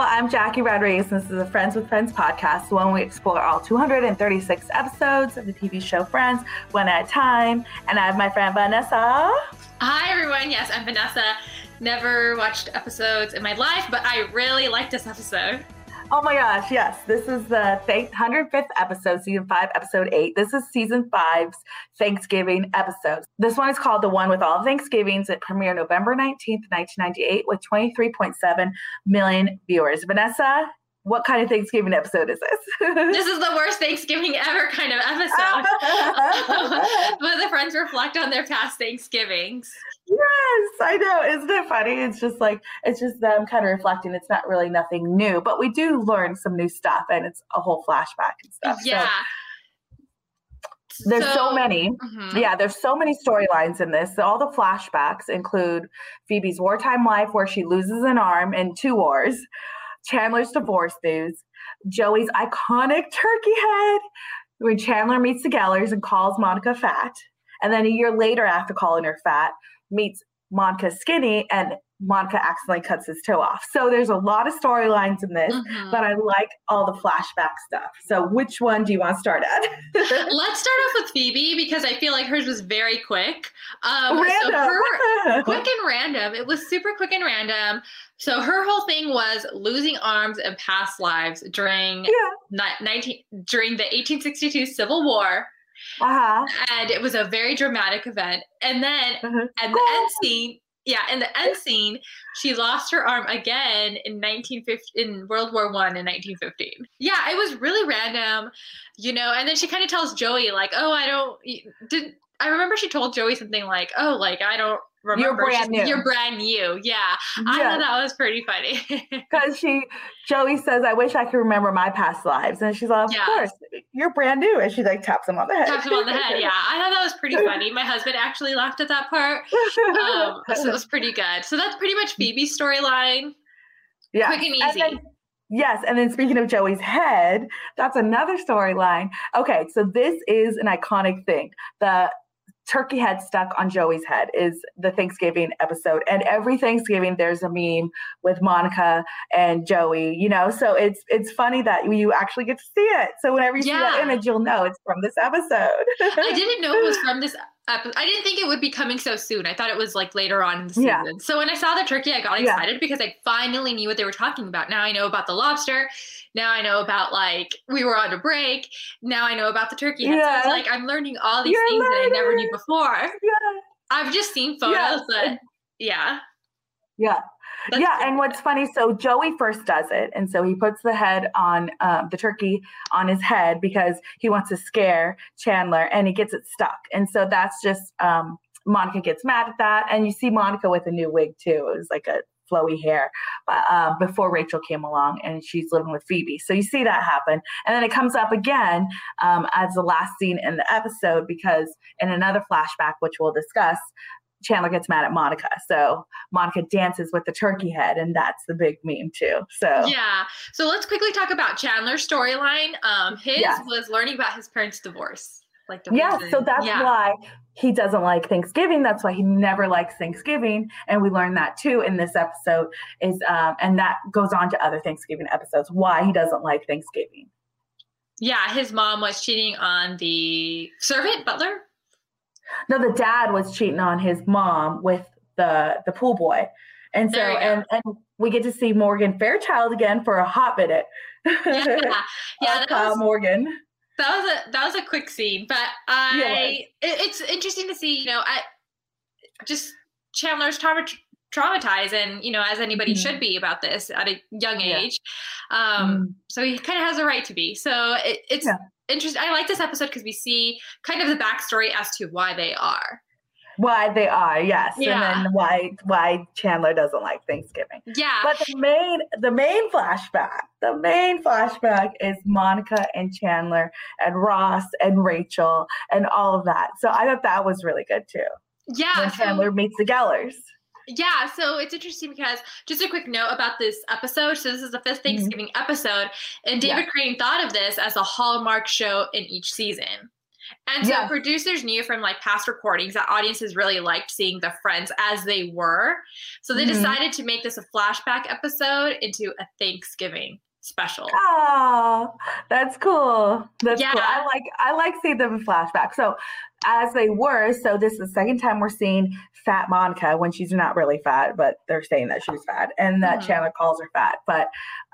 I'm Jackie Rodriguez, and this is a Friends with Friends podcast, the one we explore all 236 episodes of the TV show Friends, one at a time. And I have my friend Vanessa. Hi, everyone. Yes, I'm Vanessa. Never watched episodes in my life, but I really like this episode. Oh my gosh, yes. This is the 105th episode, season five, episode eight. This is season five's Thanksgiving episode. This one is called The One with All Thanksgivings. It premiered November 19th, 1998, with 23.7 million viewers. Vanessa, what kind of Thanksgiving episode is this? this is the worst Thanksgiving ever kind of episode. but the friends reflect on their past Thanksgivings. Yes, I know. Isn't it funny? It's just like it's just them kind of reflecting. It's not really nothing new, but we do learn some new stuff, and it's a whole flashback and stuff. Yeah. So, there's so, so many. Mm-hmm. Yeah, there's so many storylines in this. All the flashbacks include Phoebe's wartime life, where she loses an arm in two wars. Chandler's divorce news, Joey's iconic turkey head when Chandler meets the Gellers and calls Monica fat. And then a year later, after calling her fat, meets Monica skinny and Monica accidentally cuts his toe off. So there's a lot of storylines in this, mm-hmm. but I like all the flashback stuff. So which one do you want to start at? Let's start off with Phoebe because I feel like hers was very quick. Um, random. So her, quick and random. It was super quick and random. So her whole thing was losing arms and past lives during yeah. 19 during the 1862 Civil War. Uh-huh. And it was a very dramatic event. And then uh-huh. at the end scene, yeah, in the end scene, she lost her arm again in 1950 in World War One in 1915. Yeah, it was really random, you know. And then she kind of tells Joey like, "Oh, I don't did." I remember she told Joey something like, "Oh, like I don't remember. You're brand new. You're brand new. Yeah. I thought that was pretty funny. Because she, Joey says, I wish I could remember my past lives. And she's like, Of yeah. course, you're brand new. And she like taps him on the head. Taps him on the head. Yeah. I thought that was pretty funny. My husband actually laughed at that part. Um, so it was pretty good. So that's pretty much Phoebe's storyline. Yeah. Quick and easy. And then, Yes. And then speaking of Joey's head, that's another storyline. Okay. So this is an iconic thing. The turkey head stuck on Joey's head is the Thanksgiving episode. And every Thanksgiving there's a meme with Monica and Joey, you know. So it's it's funny that you actually get to see it. So whenever you yeah. see that image, you'll know it's from this episode. I didn't know it was from this I didn't think it would be coming so soon. I thought it was like later on in the season. Yeah. So when I saw the turkey, I got excited yeah. because I finally knew what they were talking about. Now I know about the lobster. Now I know about like we were on a break. Now I know about the turkey. Yeah. So it's like I'm learning all these You're things learning. that I never knew before. Yeah. I've just seen photos yeah. that yeah. Yeah. That's yeah, and what's funny, so Joey first does it, and so he puts the head on um, the turkey on his head because he wants to scare Chandler, and he gets it stuck, and so that's just um, Monica gets mad at that, and you see Monica with a new wig too. It was like a flowy hair uh, before Rachel came along and she's living with Phoebe. So you see that happen. And then it comes up again um, as the last scene in the episode because in another flashback, which we'll discuss, Chandler gets mad at Monica. So Monica dances with the turkey head, and that's the big meme too. So yeah. So let's quickly talk about Chandler's storyline. Um, his was learning about his parents' divorce. Like yeah, so that's yeah. why he doesn't like Thanksgiving. That's why he never likes Thanksgiving, and we learned that too in this episode. Is um, and that goes on to other Thanksgiving episodes. Why he doesn't like Thanksgiving. Yeah, his mom was cheating on the servant butler no, the dad was cheating on his mom with the the pool boy. And so and and we get to see Morgan Fairchild again for a hot minute. Yeah, yeah, Kyle was, Morgan. That was a that was a quick scene, but I it, it's interesting to see. You know, I just Chandler's trauma, traumatized, and you know, as anybody mm-hmm. should be about this at a young age. Yeah. Um, mm-hmm. So he kind of has a right to be. So it, it's yeah interesting. I like this episode because we see kind of the backstory as to why they are. Why they are, yes, yeah. and then why why Chandler doesn't like Thanksgiving. Yeah, but the main the main flashback, the main flashback is Monica and Chandler and Ross and Rachel and all of that. So I thought that was really good too. Yeah, when Chandler so, meets the Gellers. Yeah, so it's interesting because just a quick note about this episode. So this is the 5th mm-hmm. Thanksgiving mm-hmm. episode, and David yeah. Crane thought of this as a hallmark show in each season. And so yeah. producers knew from like past recordings that audiences really liked seeing the friends as they were. So they mm-hmm. decided to make this a flashback episode into a Thanksgiving special. Oh, that's cool. That's yeah. cool. I like I like seeing them in flashback. So as they were, so this is the second time we're seeing fat Monica when she's not really fat, but they're saying that she's fat and that mm-hmm. Chandler calls her fat. But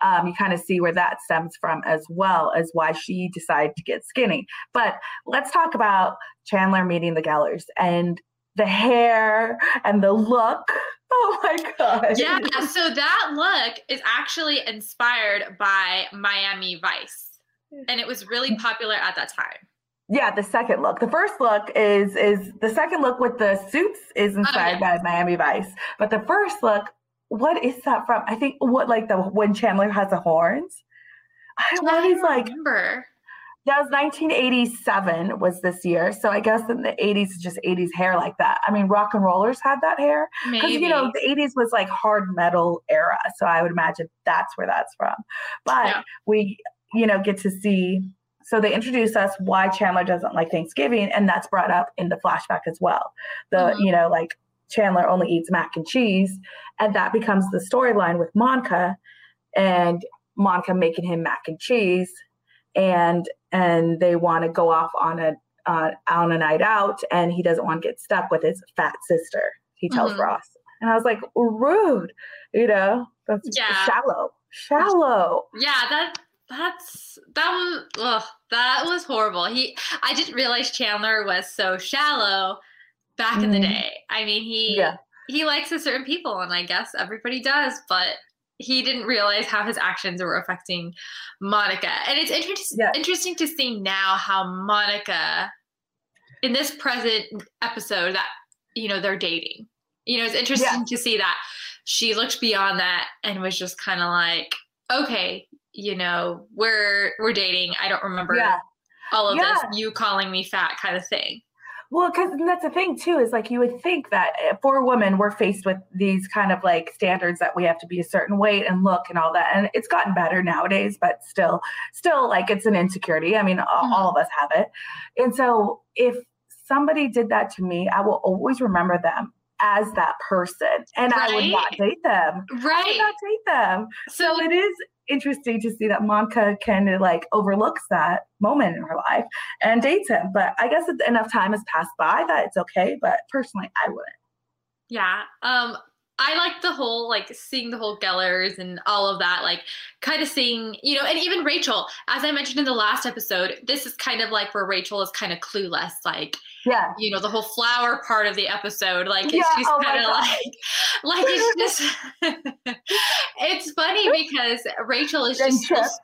um, you kind of see where that stems from as well as why she decided to get skinny. But let's talk about Chandler meeting the Gellers and the hair and the look. Oh my god. Yeah, so that look is actually inspired by Miami Vice. And it was really popular at that time. Yeah, the second look. The first look is is the second look with the suits is inspired oh, by Miami Vice. But the first look, what is that from? I think what like the when Chandler has the horns. I always like remember. That was 1987 was this year. So I guess in the 80s is just 80s hair like that. I mean, rock and rollers had that hair. Because, you know, the 80s was like hard metal era. So I would imagine that's where that's from. But yeah. we, you know, get to see. So they introduce us why Chandler doesn't like Thanksgiving. And that's brought up in the flashback as well. The, mm-hmm. you know, like Chandler only eats mac and cheese. And that becomes the storyline with Monica and Monica making him mac and cheese and and they want to go off on a uh, on a night out, and he doesn't want to get stuck with his fat sister. He tells mm-hmm. Ross, and I was like, rude, you know, that's yeah. shallow, shallow. Yeah, that that's that was ugh, that was horrible. He I didn't realize Chandler was so shallow back mm-hmm. in the mm-hmm. day. I mean, he yeah. he likes a certain people, and I guess everybody does, but he didn't realize how his actions were affecting Monica. And it's inter- yeah. interesting to see now how Monica, in this present episode, that, you know, they're dating. You know, it's interesting yeah. to see that she looked beyond that and was just kind of like, okay, you know, we're we're dating. I don't remember yeah. all of this. You calling me fat kind of thing. Well, because that's the thing too is like you would think that eh, for women we're faced with these kind of like standards that we have to be a certain weight and look and all that, and it's gotten better nowadays, but still, still like it's an insecurity. I mean, all, mm-hmm. all of us have it, and so if somebody did that to me, I will always remember them as that person and right. I would not date them. Right. I would not date them. So, so it is interesting to see that Monica kind of like overlooks that moment in her life and dates him. But I guess enough time has passed by that it's okay. But personally, I wouldn't. Yeah. Um, I like the whole like seeing the whole Gellers and all of that, like kind of seeing, you know, and even Rachel, as I mentioned in the last episode, this is kind of like where Rachel is kind of clueless, like yeah, you know, the whole flower part of the episode, like yeah, she's oh kind of like, like it's just, it's funny because Rachel is just, just,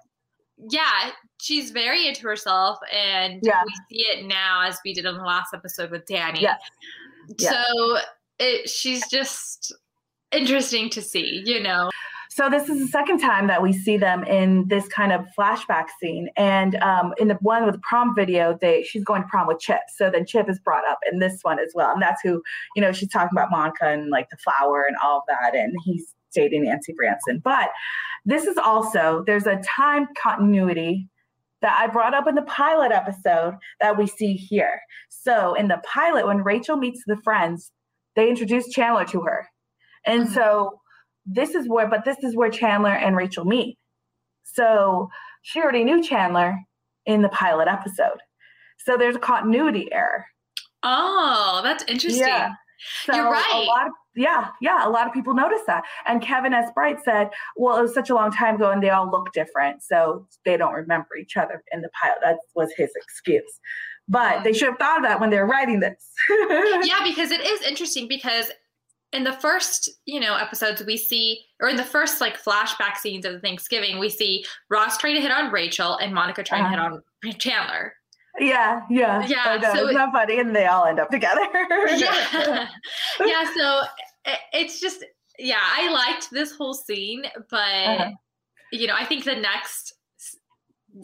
yeah, she's very into herself, and yeah. we see it now as we did in the last episode with Danny. Yeah. So it, she's just interesting to see, you know. So this is the second time that we see them in this kind of flashback scene, and um, in the one with the prom video, they she's going to prom with Chip. So then Chip is brought up in this one as well, and that's who you know she's talking about Monica and like the flower and all of that, and he's dating Nancy Branson. But this is also there's a time continuity that I brought up in the pilot episode that we see here. So in the pilot, when Rachel meets the friends, they introduce Chandler to her and mm-hmm. so this is where, but this is where Chandler and Rachel meet. So she already knew Chandler in the pilot episode. So there's a continuity error. Oh, that's interesting. Yeah. So You're right. A lot of, yeah, yeah. A lot of people notice that. And Kevin S. Bright said, well, it was such a long time ago and they all look different. So they don't remember each other in the pilot. That was his excuse. But they should have thought of that when they were writing this. yeah, because it is interesting because in the first you know episodes we see or in the first like flashback scenes of thanksgiving we see ross trying to hit on rachel and monica trying uh-huh. to hit uh-huh. on chandler yeah yeah yeah so it's not funny and they all end up together yeah yeah so it's just yeah i liked this whole scene but uh-huh. you know i think the next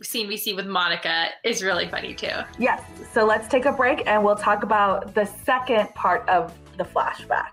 scene we see with Monica is really funny too. Yes. So let's take a break and we'll talk about the second part of the flashback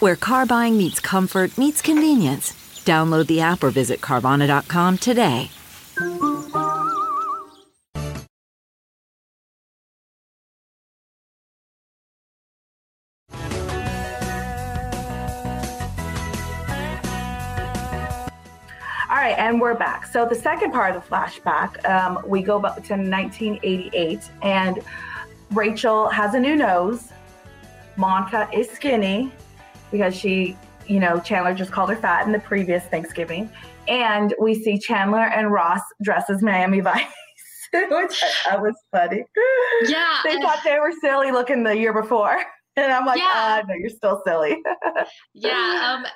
where car buying meets comfort, meets convenience. Download the app or visit Carvana.com today. All right, and we're back. So the second part of the flashback, um, we go back to 1988, and Rachel has a new nose. Monica is skinny because she, you know, Chandler just called her fat in the previous Thanksgiving, and we see Chandler and Ross dressed as Miami Vice. Which I, was funny. Yeah. They thought they were silly looking the year before. And I'm like, yeah. Uh, no, you're still silly. yeah. Um,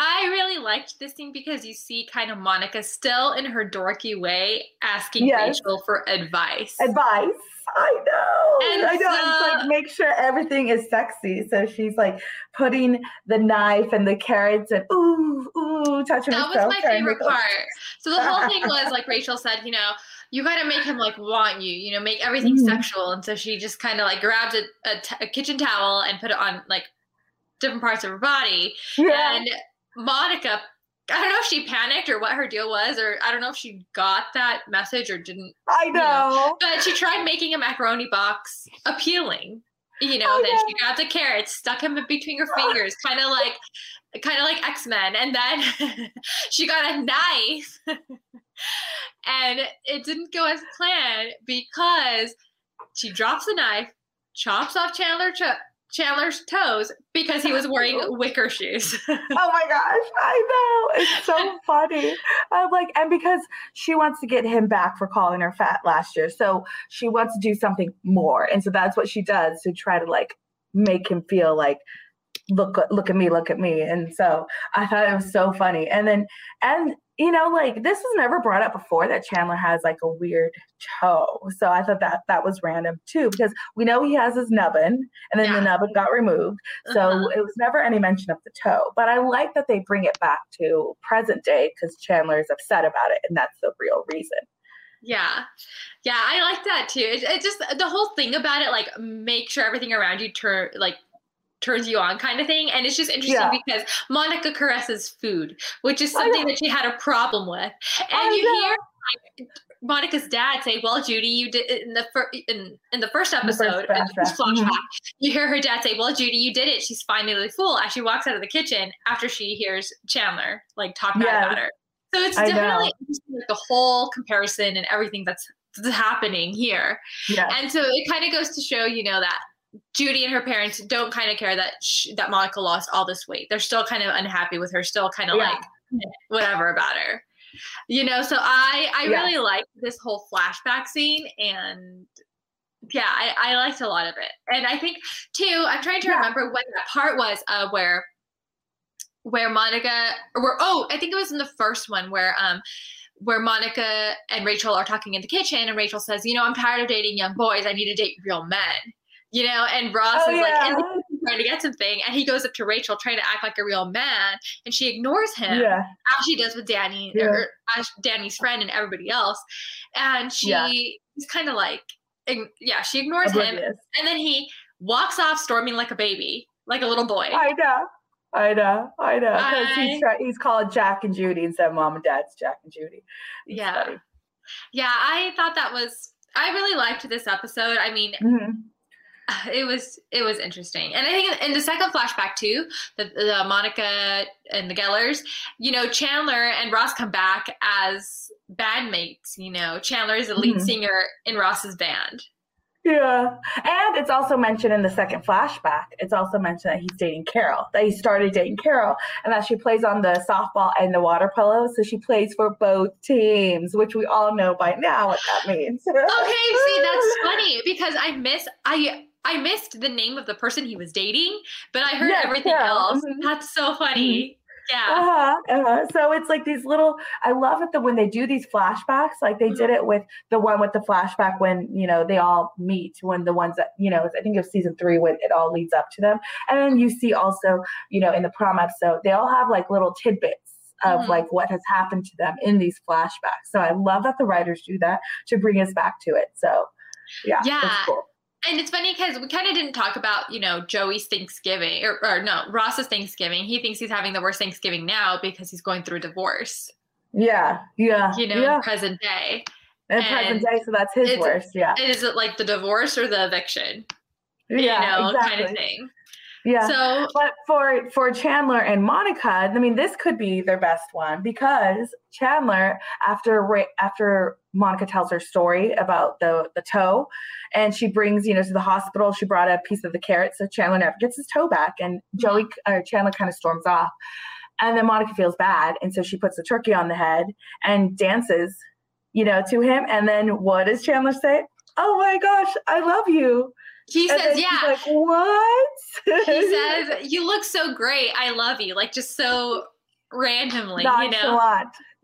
I really liked this scene because you see kind of Monica still in her dorky way asking yes. Rachel for advice. Advice. I know. And I know. So, it's like make sure everything is sexy. So she's like putting the knife and the carrots and ooh, ooh, touching That was my favorite part. So the whole thing was like Rachel said, you know, you got to make him like want you, you know, make everything mm-hmm. sexual. And so she just kind of like grabbed a, a, t- a kitchen towel and put it on like different parts of her body. Yeah. And Monica, I don't know if she panicked or what her deal was, or I don't know if she got that message or didn't. I know. You know but she tried making a macaroni box appealing. You know, I then know. she grabbed the carrots, stuck him between her fingers, kind of like kind of like X-Men. And then she got a knife. and it didn't go as planned because she drops the knife, chops off Chandler Ch- Chandler's toes because he was wearing wicker shoes. oh my gosh, I know. It's so funny. I'm like, and because she wants to get him back for calling her fat last year. So she wants to do something more. And so that's what she does to try to like make him feel like look look at me look at me and so i thought it was so funny and then and you know like this was never brought up before that chandler has like a weird toe so i thought that that was random too because we know he has his nubbin and then yeah. the nubbin got removed so uh-huh. it was never any mention of the toe but i like that they bring it back to present day because chandler is upset about it and that's the real reason yeah. Yeah, I like that too. It, it, just the whole thing about it, like make sure everything around you turn like turns you on kind of thing. And it's just interesting yeah. because Monica caresses food, which is something that she had a problem with. And you hear like, Monica's dad say, "Well, Judy, you did in the fir- in in the first episode, the first flashback, mm-hmm. you hear her dad say, "Well, Judy, you did it." She's finally full as she walks out of the kitchen after she hears Chandler like talk bad about her. So it's I definitely like, the whole comparison and everything that's, that's happening here. Yeah. And so it kind of goes to show, you know, that Judy and her parents don't kind of care that she, that Monica lost all this weight. They're still kind of unhappy with her, still kind of yeah. like whatever about her. You know, so I I yeah. really like this whole flashback scene and yeah, I, I liked a lot of it. And I think too, I'm trying to yeah. remember what that part was uh where where Monica or where oh, I think it was in the first one where um where Monica and Rachel are talking in the kitchen and Rachel says, "You know, I'm tired of dating young boys. I need to date real men." You know, and Ross oh, is yeah. like trying to get something, and he goes up to Rachel trying to act like a real man, and she ignores him, yeah. as she does with Danny, yeah. or as Danny's friend and everybody else, and she yeah. is kind of like, yeah, she ignores Oblivious. him, and then he walks off storming like a baby, like a little boy. I know. I know, I know, because he's he's called Jack and Judy instead of mom and dad's Jack and Judy. It's yeah, funny. yeah, I thought that was. I really liked this episode. I mean, mm-hmm it was it was interesting and i think in the second flashback too the, the monica and the gellers you know chandler and ross come back as bandmates you know chandler is the lead mm-hmm. singer in ross's band yeah. And it's also mentioned in the second flashback. It's also mentioned that he's dating Carol, that he started dating Carol, and that she plays on the softball and the water polo. So she plays for both teams, which we all know by now what that means. okay, see, that's funny because I miss I I missed the name of the person he was dating, but I heard everything else. Mm-hmm. That's so funny. Yeah. Uh-huh, uh-huh. So it's like these little. I love it that when they do these flashbacks, like they did it with the one with the flashback when you know they all meet. When the ones that you know, I think it was season three when it all leads up to them, and then you see also you know in the prom episode they all have like little tidbits of mm-hmm. like what has happened to them in these flashbacks. So I love that the writers do that to bring us back to it. So yeah, yeah. Cool. And it's funny because we kind of didn't talk about, you know, Joey's Thanksgiving or, or, no, Ross's Thanksgiving. He thinks he's having the worst Thanksgiving now because he's going through a divorce. Yeah. Yeah. You know, yeah. present day. In present day, so that's his worst. Yeah. Is it like the divorce or the eviction? Yeah. You know, exactly. kind of thing. Yeah. So, but for for Chandler and Monica, I mean, this could be their best one because Chandler, after after Monica tells her story about the the toe, and she brings you know to the hospital, she brought a piece of the carrot, so Chandler never gets his toe back, and mm-hmm. Joey or Chandler kind of storms off, and then Monica feels bad, and so she puts the turkey on the head and dances, you know, to him, and then what does Chandler say? Oh my gosh, I love you. He and says, "Yeah." Like what? he says, "You look so great. I love you." Like just so randomly, Nonchalant. you know.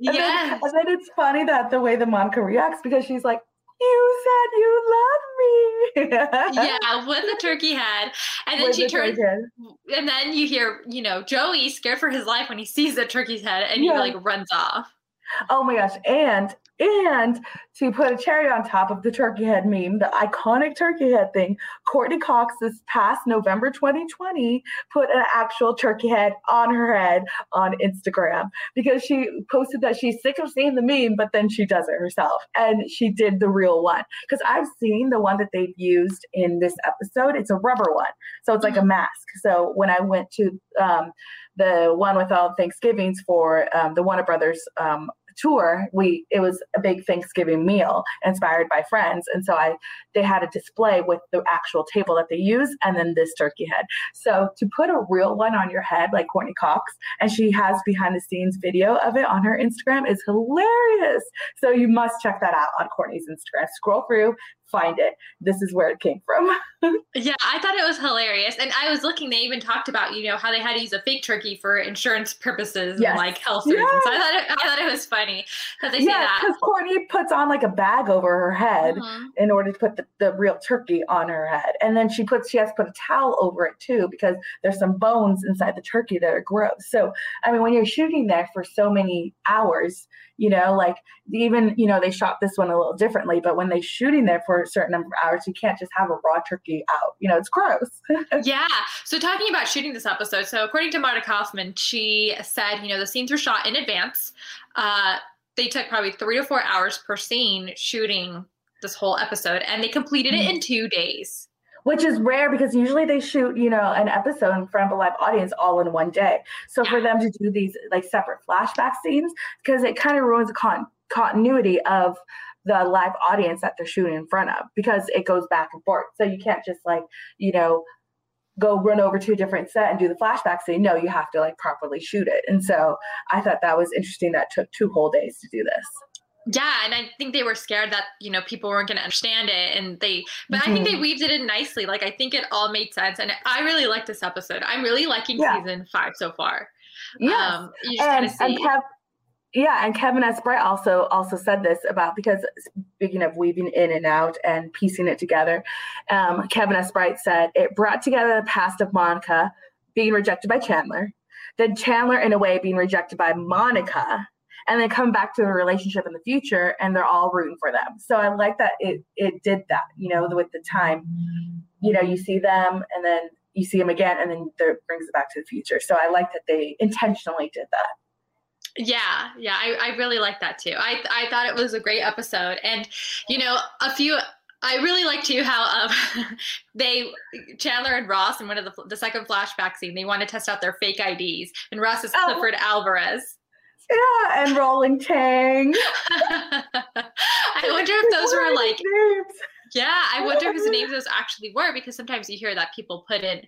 And then, and then it's funny that the way the Monica reacts because she's like, "You said you love me." yeah, with the turkey head, and then with she the turns, and then you hear, you know, Joey scared for his life when he sees the turkey's head, and yeah. he like runs off. Oh my gosh! And and to put a cherry on top of the turkey head meme, the iconic turkey head thing, Courteney Cox this past November 2020 put an actual turkey head on her head on Instagram because she posted that she's sick of seeing the meme, but then she does it herself. And she did the real one. Because I've seen the one that they've used in this episode. It's a rubber one. So it's like a mask. So when I went to um, the one with all Thanksgivings for um, the Warner Brothers um, tour, we it was a big Thanksgiving meal inspired by Friends, and so I they had a display with the actual table that they use, and then this turkey head. So to put a real one on your head, like Courteney Cox, and she has behind the scenes video of it on her Instagram, is hilarious. So you must check that out on Courteney's Instagram. Scroll through, find it. This is where it came from. yeah, I thought it was hilarious. And I was looking, they even talked about, you know, how they had to use a fake turkey for insurance purposes yes. and like health reasons. So I thought it, I thought it was funny because they yeah, because Courteney puts on like a bag over her head mm-hmm. in order to put the, the real turkey on her head. And then she puts she has to put a towel over it too because there's some bones inside the turkey that are gross. So I mean when you're shooting there for so many hours, you know like even you know they shot this one a little differently but when they're shooting there for a certain number of hours you can't just have a raw turkey out. You know it's gross. Yeah. So talking about shooting this episode so according to marta kauffman she said you know the scenes were shot in advance. Uh, they took probably three to four hours per scene shooting this whole episode and they completed it in mm. two days which is rare because usually they shoot, you know, an episode in front of a live audience all in one day. So for them to do these like separate flashback scenes, because it kind of ruins the con- continuity of the live audience that they're shooting in front of because it goes back and forth. So you can't just like, you know, go run over to a different set and do the flashback scene. No, you have to like properly shoot it. And so I thought that was interesting that took two whole days to do this. Yeah, and I think they were scared that you know people weren't going to understand it, and they. But mm-hmm. I think they mm-hmm. weaved it in nicely. Like I think it all made sense, and I really like this episode. I'm really liking yeah. season five so far. Yeah, um, and, and Kev, yeah, and Kevin S. Bright also also said this about because speaking of weaving in and out and piecing it together, um, Kevin S. Bright said it brought together the past of Monica being rejected by Chandler, then Chandler in a way being rejected by Monica and then come back to the relationship in the future and they're all rooting for them. So I like that it it did that, you know, with the time. You know, you see them and then you see them again and then it brings it back to the future. So I like that they intentionally did that. Yeah, yeah, I, I really like that too. I I thought it was a great episode, and you know, a few. I really liked too how um, they Chandler and Ross in one of the the second flashback scene they want to test out their fake IDs, and Ross is oh. Clifford Alvarez. Yeah, and Roland Chang. I wonder if those were like names. Yeah, I wonder if his names those actually were because sometimes you hear that people put in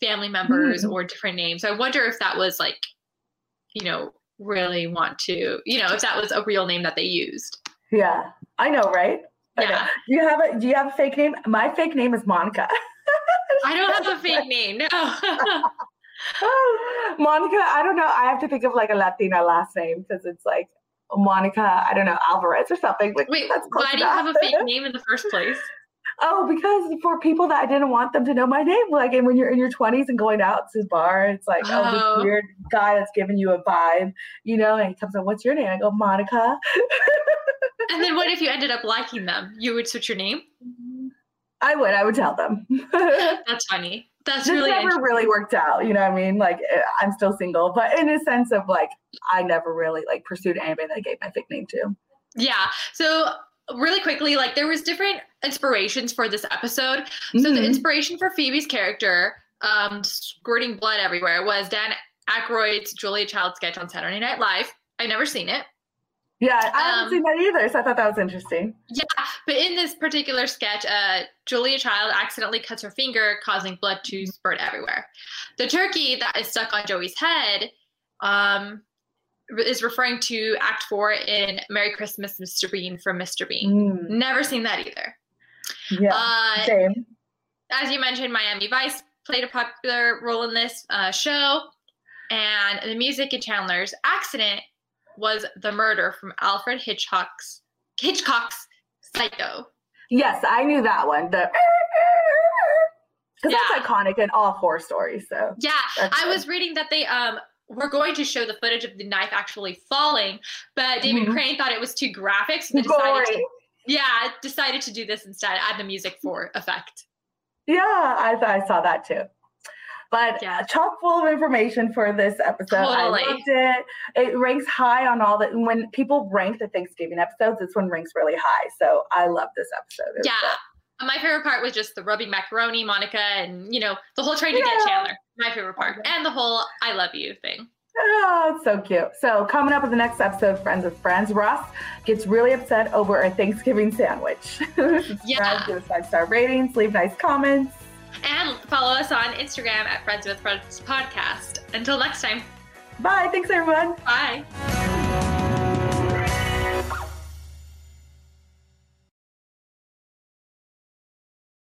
family members mm. or different names. I wonder if that was like, you know, really want to, you know, if that was a real name that they used. Yeah, I know, right? Yeah. Do you have a Do you have a fake name? My fake name is Monica. I don't have a fake name. No. Monica, I don't know. I have to think of like a Latina last name because it's like Monica, I don't know, Alvarez or something. Like, Wait, why do you have a fake name in the first place? Oh, because for people that I didn't want them to know my name, like, and when you're in your 20s and going out to his bar, it's like, oh, oh this weird guy that's giving you a vibe, you know, and he comes up, what's your name? I go, Monica. and then what if you ended up liking them? You would switch your name? I would. I would tell them. that's funny. That's really never really worked out. You know what I mean? Like eh, I'm still single, but in a sense of like I never really like pursued anybody that I gave my fake name to. Yeah. So really quickly, like there was different inspirations for this episode. Mm-hmm. So the mm-hmm. inspiration for Phoebe's character, um, squirting blood everywhere, was Dan Aykroyd's Julia Child sketch on Saturday Night Live. I've never seen it. Yeah, I haven't um, seen that either, so I thought that was interesting. Yeah, but in this particular sketch, uh, Julia Child accidentally cuts her finger, causing blood to spurt everywhere. The turkey that is stuck on Joey's head um, is referring to Act Four in "Merry Christmas, Mr. Bean" from Mr. Bean. Mm. Never seen that either. Yeah, uh, same. As you mentioned, Miami Vice played a popular role in this uh, show, and the music in Chandler's accident was the murder from Alfred Hitchcock's Hitchcock's Psycho. Yes, I knew that one. The because yeah. that's iconic in all horror stories. So yeah, I good. was reading that they um were going to show the footage of the knife actually falling, but David mm-hmm. Crane thought it was too graphic, so they decided to, yeah, decided to do this instead, add the music for effect. Yeah, I, I saw that too. But yeah. chock full of information for this episode. Totally. I loved it. It ranks high on all the when people rank the Thanksgiving episodes, this one ranks really high. So I love this episode. Yeah. My favorite part was just the rubbing macaroni, Monica, and you know, the whole trying to yeah. get Chandler. My favorite part. And the whole I love you thing. Oh, it's so cute. So, coming up with the next episode, Friends with Friends, Ross gets really upset over a Thanksgiving sandwich. yeah. Give us five star ratings, leave nice comments. And follow us on Instagram at Friends with Friends Podcast. Until next time. Bye. Thanks, everyone. Bye.